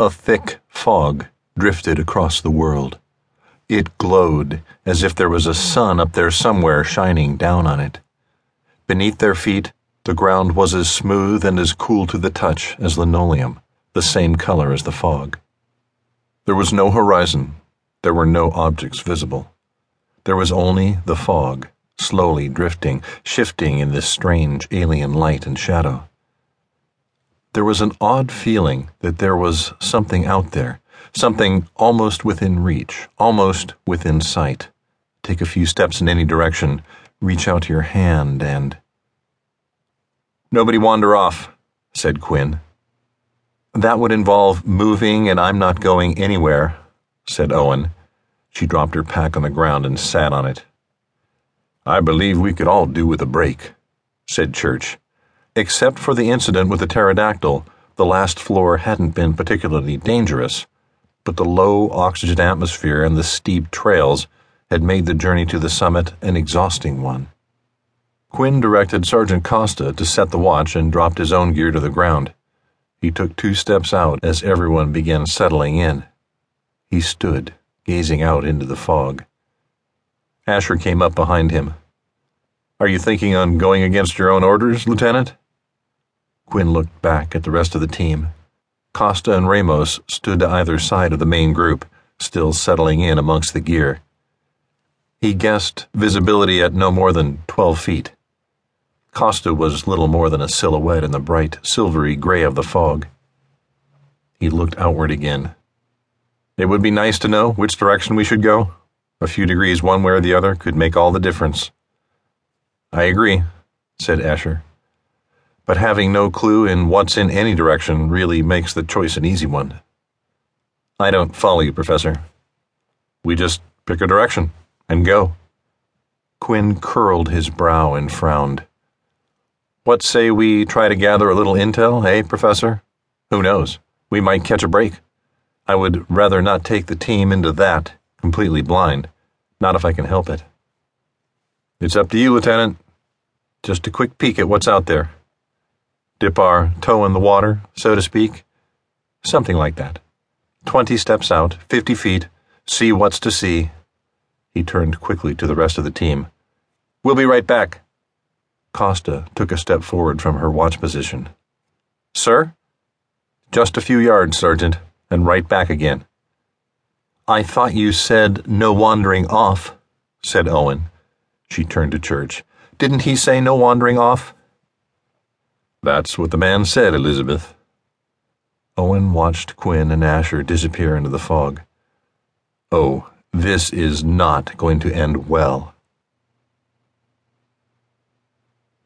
A thick fog drifted across the world. It glowed as if there was a sun up there somewhere shining down on it. Beneath their feet, the ground was as smooth and as cool to the touch as linoleum, the same color as the fog. There was no horizon. There were no objects visible. There was only the fog, slowly drifting, shifting in this strange alien light and shadow. There was an odd feeling that there was something out there, something almost within reach, almost within sight. Take a few steps in any direction, reach out your hand, and. Nobody wander off, said Quinn. That would involve moving, and I'm not going anywhere, said Owen. She dropped her pack on the ground and sat on it. I believe we could all do with a break, said Church. Except for the incident with the pterodactyl, the last floor hadn't been particularly dangerous, but the low oxygen atmosphere and the steep trails had made the journey to the summit an exhausting one. Quinn directed Sergeant Costa to set the watch and dropped his own gear to the ground. He took two steps out as everyone began settling in. He stood, gazing out into the fog. Asher came up behind him. Are you thinking on going against your own orders, Lieutenant? Quinn looked back at the rest of the team. Costa and Ramos stood to either side of the main group, still settling in amongst the gear. He guessed visibility at no more than twelve feet. Costa was little more than a silhouette in the bright, silvery gray of the fog. He looked outward again. It would be nice to know which direction we should go. A few degrees one way or the other could make all the difference. I agree, said Asher but having no clue in what's in any direction really makes the choice an easy one. I don't follow you, Professor. We just pick a direction and go. Quinn curled his brow and frowned. What say we try to gather a little intel, eh, Professor? Who knows? We might catch a break. I would rather not take the team into that completely blind, not if I can help it. It's up to you, Lieutenant. Just a quick peek at what's out there dip our toe in the water, so to speak. Something like that. Twenty steps out, fifty feet, see what's to see. He turned quickly to the rest of the team. We'll be right back. Costa took a step forward from her watch position. Sir? Just a few yards, Sergeant, and right back again. I thought you said no wandering off, said Owen. She turned to Church. Didn't he say no wandering off? That's what the man said, Elizabeth. Owen watched Quinn and Asher disappear into the fog. Oh, this is not going to end well.